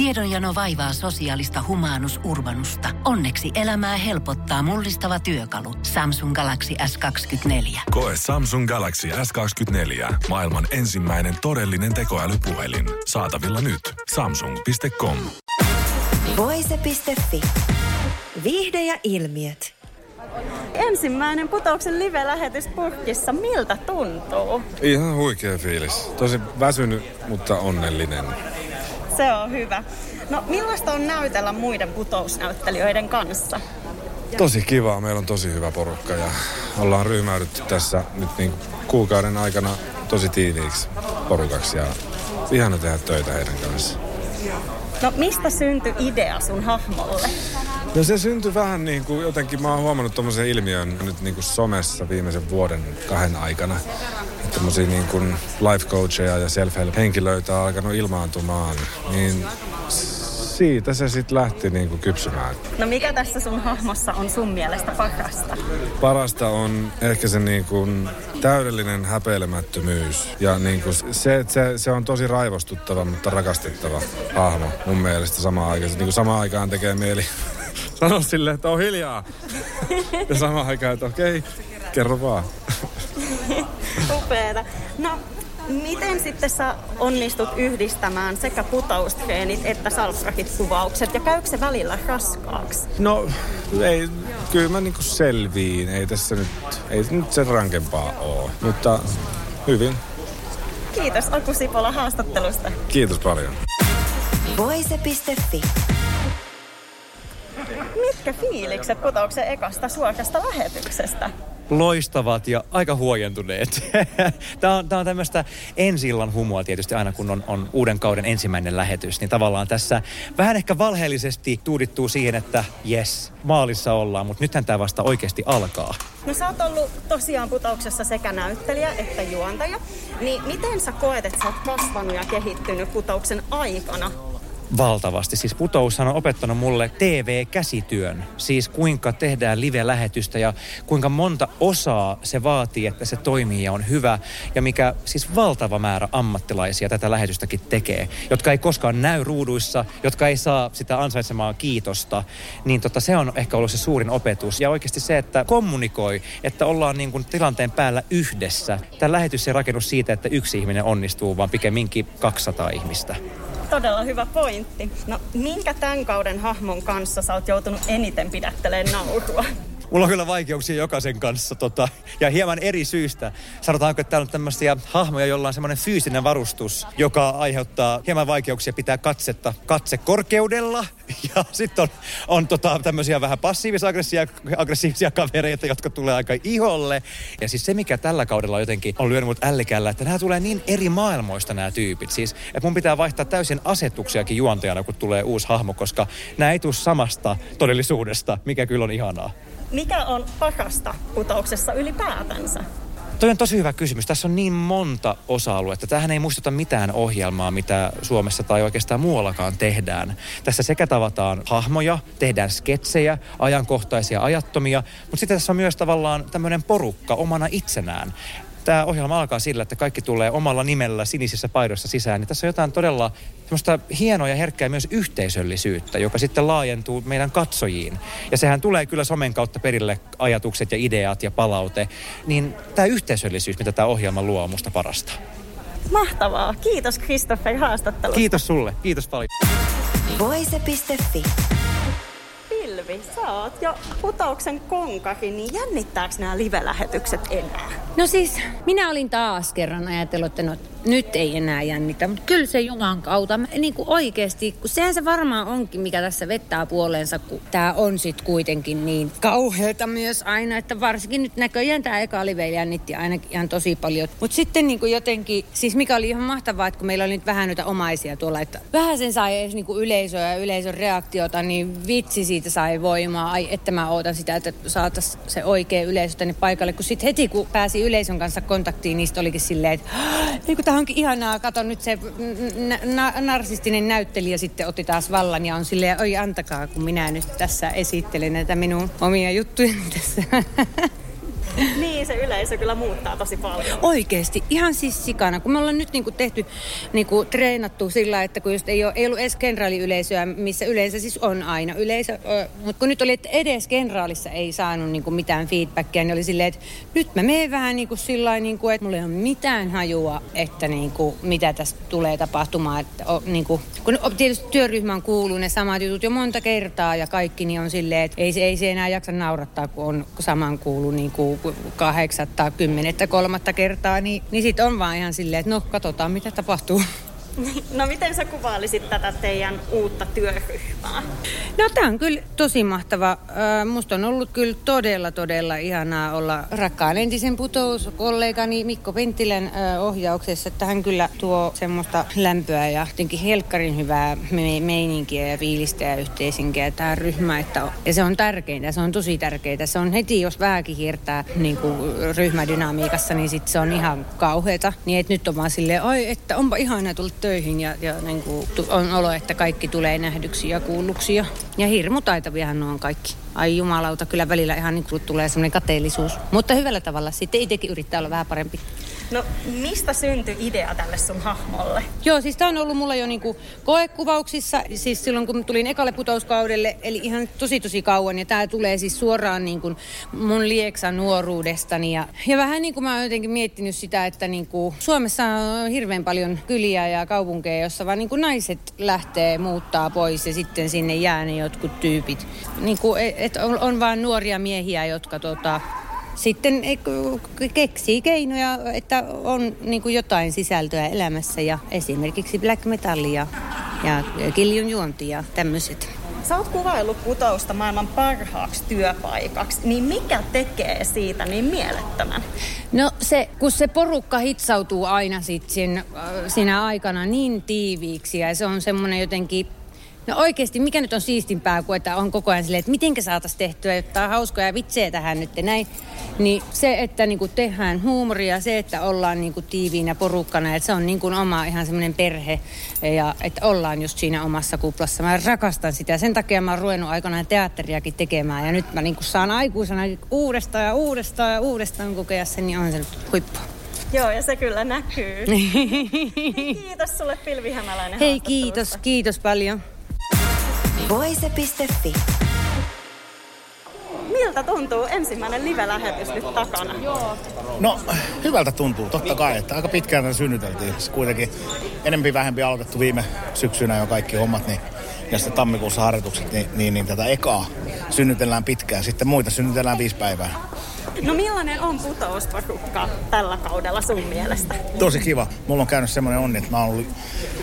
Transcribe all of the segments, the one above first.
Tiedonjano vaivaa sosiaalista humanus urbanusta. Onneksi elämää helpottaa mullistava työkalu. Samsung Galaxy S24. Koe Samsung Galaxy S24. Maailman ensimmäinen todellinen tekoälypuhelin. Saatavilla nyt. Samsung.com. Voise.fi. Viihde ja ilmiöt. Ensimmäinen putouksen live-lähetys purkissa. Miltä tuntuu? Ihan huikea fiilis. Tosi väsynyt, mutta onnellinen. Se on hyvä. No millaista on näytellä muiden putousnäyttelijöiden kanssa? Tosi kiva. Meillä on tosi hyvä porukka ja ollaan ryhmäydytty tässä nyt niin kuukauden aikana tosi tiiviiksi porukaksi ja ihana tehdä töitä heidän kanssaan. No mistä syntyi idea sun hahmolle? No se syntyi vähän niin kuin jotenkin, mä oon huomannut tommosen ilmiön nyt niin kuin somessa viimeisen vuoden kahden aikana. Tommosia niin kuin life coacheja ja self-help henkilöitä on alkanut ilmaantumaan. Niin siitä se sitten lähti niin kuin kypsymään. No mikä tässä sun hahmossa on sun mielestä parasta? Parasta on ehkä se niin kuin täydellinen häpeilemättömyys. Ja niin kuin se, että se, se on tosi raivostuttava, mutta rakastettava hahmo mun mielestä samaan aikaan. Niin kuin samaan aikaan tekee mieli sanoa silleen, että on hiljaa. ja samaan aikaan, että okei, kerro vaan. Upeeta. No, miten sitten sä onnistut yhdistämään sekä putoustreenit että salfrakit kuvaukset ja käykö se välillä raskaaksi? No, ei, kyllä mä niinku selviin. Ei tässä nyt, ei nyt sen rankempaa oo. Mutta hyvin. Kiitos Aku Sipola haastattelusta. Kiitos paljon. Voise.fi. Mitkä fiilikset putouksen ekasta suorasta lähetyksestä? Loistavat ja aika huojentuneet. tämä on, on tämmöistä ensillan humua tietysti aina, kun on, on uuden kauden ensimmäinen lähetys. Niin tavallaan tässä vähän ehkä valheellisesti tuudittuu siihen, että yes, maalissa ollaan, mutta nythän tämä vasta oikeasti alkaa. No sä oot ollut tosiaan putouksessa sekä näyttelijä että juontaja. Niin miten sä koet, että sä oot kasvanut ja kehittynyt putouksen aikana? Valtavasti. Siis Putoushan on opettanut mulle TV-käsityön. Siis kuinka tehdään live-lähetystä ja kuinka monta osaa se vaatii, että se toimii ja on hyvä. Ja mikä siis valtava määrä ammattilaisia tätä lähetystäkin tekee, jotka ei koskaan näy ruuduissa, jotka ei saa sitä ansaitsemaa kiitosta. Niin tota, se on ehkä ollut se suurin opetus. Ja oikeasti se, että kommunikoi, että ollaan niin kuin tilanteen päällä yhdessä. Tämä lähetys ei rakennu siitä, että yksi ihminen onnistuu, vaan pikemminkin 200 ihmistä. Todella hyvä pointti. No minkä tämän kauden hahmon kanssa sä oot joutunut eniten pidättelemään naurua? Mulla on kyllä vaikeuksia jokaisen kanssa tota, ja hieman eri syystä. Sanotaanko, että täällä on tämmöisiä hahmoja, joilla on semmoinen fyysinen varustus, joka aiheuttaa hieman vaikeuksia pitää katsetta katse korkeudella. Ja sitten on, on tota, tämmöisiä vähän passiivis-aggressiivisia kavereita, jotka tulee aika iholle. Ja siis se, mikä tällä kaudella jotenkin on lyönyt mut ällikällä, että nämä tulee niin eri maailmoista nämä tyypit. Siis, että mun pitää vaihtaa täysin asetuksiakin juontajana, kun tulee uusi hahmo, koska nämä ei tule samasta todellisuudesta, mikä kyllä on ihanaa. Mikä on parasta putouksessa ylipäätänsä? Toi on tosi hyvä kysymys. Tässä on niin monta osa-aluetta. Tähän ei muistuta mitään ohjelmaa, mitä Suomessa tai oikeastaan muuallakaan tehdään. Tässä sekä tavataan hahmoja, tehdään sketsejä, ajankohtaisia ajattomia, mutta sitten tässä on myös tavallaan tämmöinen porukka omana itsenään tämä ohjelma alkaa sillä, että kaikki tulee omalla nimellä sinisissä paidoissa sisään. Niin tässä on jotain todella semmoista hienoa ja herkkää myös yhteisöllisyyttä, joka sitten laajentuu meidän katsojiin. Ja sehän tulee kyllä somen kautta perille ajatukset ja ideat ja palaute. Niin tämä yhteisöllisyys, mitä tämä ohjelma luo, on musta parasta. Mahtavaa. Kiitos Kristoffer haastattelusta. Kiitos sulle. Kiitos paljon. Voise.fi. Pilvi, sä oot jo putouksen konkari, niin jännittääkö nämä live-lähetykset enää? No siis, minä olin taas kerran ajatellut, että no, nyt ei enää jännitä, mutta kyllä se Juman kautta, niin kuin oikeasti, kun sehän se varmaan onkin, mikä tässä vettää puoleensa, kun tämä on sitten kuitenkin niin kauheata myös aina, että varsinkin nyt näköjään tämä eka live jännitti ainakin ihan tosi paljon. Mutta sitten niin kuin jotenkin, siis mikä oli ihan mahtavaa, että kun meillä oli nyt vähän noita omaisia tuolla, että vähän sen sai edes niin kuin yleisöä ja yleisön reaktiota, niin vitsi siitä sai voimaa. Ai, että mä ootan sitä, että saataisiin se oikea yleisö tänne paikalle, kun sitten heti kun pääsi yleisön kanssa kontaktiin, niistä olikin silleen, että tämä onkin ihanaa, kato nyt se na- narsistinen näyttelijä sitten otti taas vallan ja on silleen, oi antakaa, kun minä nyt tässä esittelen näitä minun omia juttuja tässä. Niin, se yleisö kyllä muuttaa tosi paljon. Oikeesti, ihan siis sikana. Kun me ollaan nyt niinku tehty, niinku treenattu sillä, että kun just ei, ole, ei ollut edes kenraaliyleisöä, missä yleensä siis on aina yleisö. Mutta kun nyt oli, että edes kenraalissa ei saanut niinku mitään feedbackia, niin oli silleen, että nyt mä menen vähän niinku sillä niinku, että mulla ei ole mitään hajua, että niinku, mitä tässä tulee tapahtumaan. Että, o, niinku, kun tietysti työryhmään kuuluu ne samat jutut jo monta kertaa ja kaikki, niin on silleen, että ei, ei se enää jaksa naurattaa, kun on saman kuulu niinku kahdeksatta, kymmenettä, kolmatta kertaa, niin, niin sitten on vaan ihan silleen, että no katsotaan mitä tapahtuu. No miten sä kuvailisit tätä teidän uutta työryhmää? No tämä on kyllä tosi mahtava. Musta on ollut kyllä todella, todella ihanaa olla rakkaan entisen putouskollegani Mikko Penttilän ohjauksessa. Että hän kyllä tuo semmoista lämpöä ja jotenkin helkkarin hyvää me- meininkiä ja fiilistä ja yhteisinkiä tähän ryhmään. Että, ja se on tärkeintä, se on tosi tärkeää. Se on heti, jos vähänkin hiertää niin kuin ryhmädynamiikassa, niin sit se on ihan kauheata. Niin että nyt on vaan silleen, oi, että onpa ihana tullut töihin ja, ja niin kuin, on olo, että kaikki tulee nähdyksi ja kuulluksi. Ja, ja hirmu taitaviahan nuo on kaikki. Ai jumalauta, kyllä välillä ihan niin kuin tulee semmoinen kateellisuus. Mutta hyvällä tavalla sitten itsekin yrittää olla vähän parempi. No mistä syntyi idea tälle sun hahmolle? Joo, siis tämä on ollut mulla jo niinku koekuvauksissa, siis silloin kun tulin ekalle putouskaudelle, eli ihan tosi tosi kauan. Ja tämä tulee siis suoraan niinku mun lieksa nuoruudestani. Ja, ja vähän niin kuin mä oon jotenkin miettinyt sitä, että niinku Suomessa on hirveän paljon kyliä ja kaupunkeja, jossa vaan niinku naiset lähtee muuttaa pois ja sitten sinne jää ne jotkut tyypit. Niinku, et on, on vaan nuoria miehiä, jotka tota, sitten keksii keinoja, että on niin kuin jotain sisältöä elämässä ja esimerkiksi black metallia ja kiljun juonti ja tämmöiset. Sä oot kuvaillut putousta maailman parhaaksi työpaikaksi, niin mikä tekee siitä niin mielettömän? No se, kun se porukka hitsautuu aina sit siinä, siinä aikana niin tiiviiksi ja se on semmoinen jotenkin No oikeasti, mikä nyt on siistimpää kuin, että on koko ajan silleen, että mitenkä saataisiin tehtyä, jotta on hauskoja vitsejä tähän nyt näin. Niin se, että niinku tehdään huumoria, se, että ollaan niinku tiiviinä porukkana, että se on niinku oma ihan semmoinen perhe ja että ollaan just siinä omassa kuplassa. Mä rakastan sitä. Sen takia mä oon ruvennut aikanaan teatteriakin tekemään ja nyt mä niinku saan aikuisena uudestaan ja uudestaan ja uudestaan kokea sen, niin on se nyt huippu. Joo, ja se kyllä näkyy. kiitos sulle Pilvi Hämäläinen Hei, kiitos, kiitos paljon. Voise.fi. Miltä tuntuu ensimmäinen live-lähetys nyt takana? No, hyvältä tuntuu, totta kai. Että aika pitkään tätä synnyteltiin. Se kuitenkin enempi vähempi aloitettu viime syksynä jo kaikki hommat, niin, ja sitten tammikuussa harjoitukset, niin, niin, niin tätä ekaa synnytellään pitkään. Sitten muita synnytellään viisi päivää. No millainen on putousporukka tällä kaudella sun mielestä? Tosi kiva. Mulla on käynyt semmoinen onni, että mä oon ollut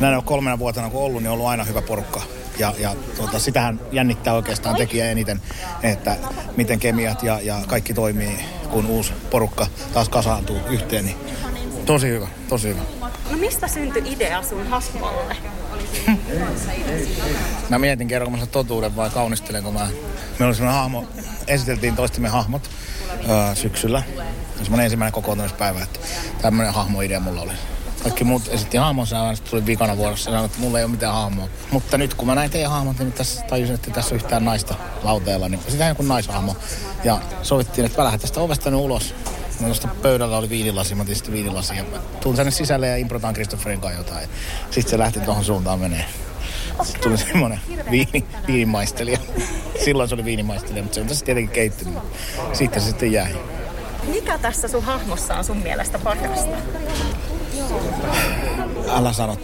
näin kolmena vuotena kun ollut, niin on ollut aina hyvä porukka. Ja, ja tuota, sitähän jännittää oikeastaan tekijä eniten, että miten kemiat ja, ja kaikki toimii, kun uusi porukka taas kasaantuu yhteen. Niin tosi hyvä, tosi hyvä. No mistä syntyi idea sun hahmolle? mä mietin, kerronko mä totuuden vai kaunistelenko mä. Meillä oli semmoinen hahmo, esiteltiin toistemme hahmot öö, syksyllä. Semmoinen ensimmäinen kokoontumispäivä, että tämmöinen hahmoidea mulla oli. Kaikki muut esitti hahmonsa ja sitten tuli vikana vuorossa ja että mulla ei ole mitään hahmoa. Mutta nyt kun mä näin teidän hahmot, niin tässä tajusin, että tässä on yhtään naista lauteella, niin sitä joku naishahmo. Ja sovittiin, että mä lähden tästä ovesta nyt ulos. No tuosta pöydällä oli viinilasi, mä otin sitten viinilasi ja tulin tänne sisälle ja improtaan Kristofferin kanssa jotain. Sitten se lähti tuohon suuntaan menee. Sitten tuli semmoinen viini, viinimaistelija. Silloin se oli viinimaistelija, mutta se on tässä tietenkin keittynyt. Sitten se sitten jäi. Mikä tässä sun hahmossa on sun mielestä parasta? Älä sano.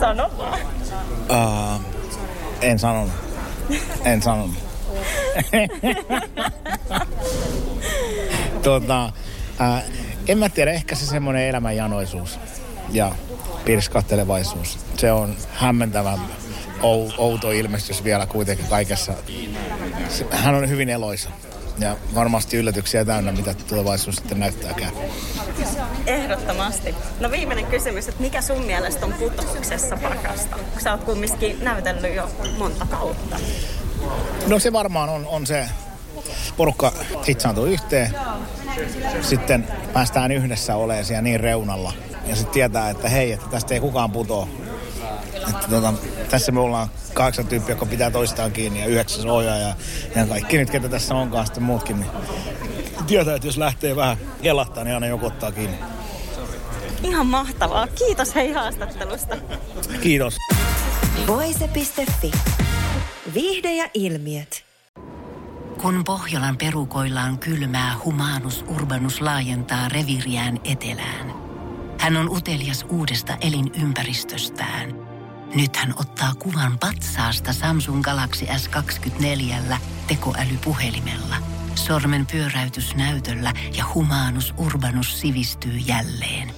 Sano vaan. Uh, en sanonut. En sanonut. tota, uh, en mä tiedä, ehkä se semmoinen elämänjanoisuus ja pirskattelevaisuus. Se on hämmentävän ou, outo ilmestys vielä kuitenkin kaikessa. Hän on hyvin eloisa ja varmasti yllätyksiä täynnä, mitä tulevaisuus sitten näyttääkään. Ehdottomasti. No viimeinen kysymys, että mikä sun mielestä on putouksessa parasta? Sä oot kumminkin näytellyt jo monta kautta. No se varmaan on, on se porukka hitsaantuu yhteen. Sitten päästään yhdessä olemaan siellä niin reunalla. Ja sitten tietää, että hei, että tästä ei kukaan putoa. Että tota, tässä me ollaan kahdeksan tyyppiä, jotka pitää toistaan kiinni ja yhdeksäs ohjaaja ja, ja kaikki nyt, ketä tässä onkaan sitten muutkin. Niin tietää, että jos lähtee vähän kelahtaa, niin aina joku ottaa kiinni. Ihan mahtavaa. Kiitos hei haastattelusta. Kiitos. Voise.fi. Viihde ja ilmiöt. Kun Pohjolan perukoillaan kylmää, humanus urbanus laajentaa reviriään etelään. Hän on utelias uudesta elinympäristöstään. Nyt hän ottaa kuvan patsaasta Samsung Galaxy S24 tekoälypuhelimella. Sormen pyöräytys näytöllä ja humanus urbanus sivistyy jälleen.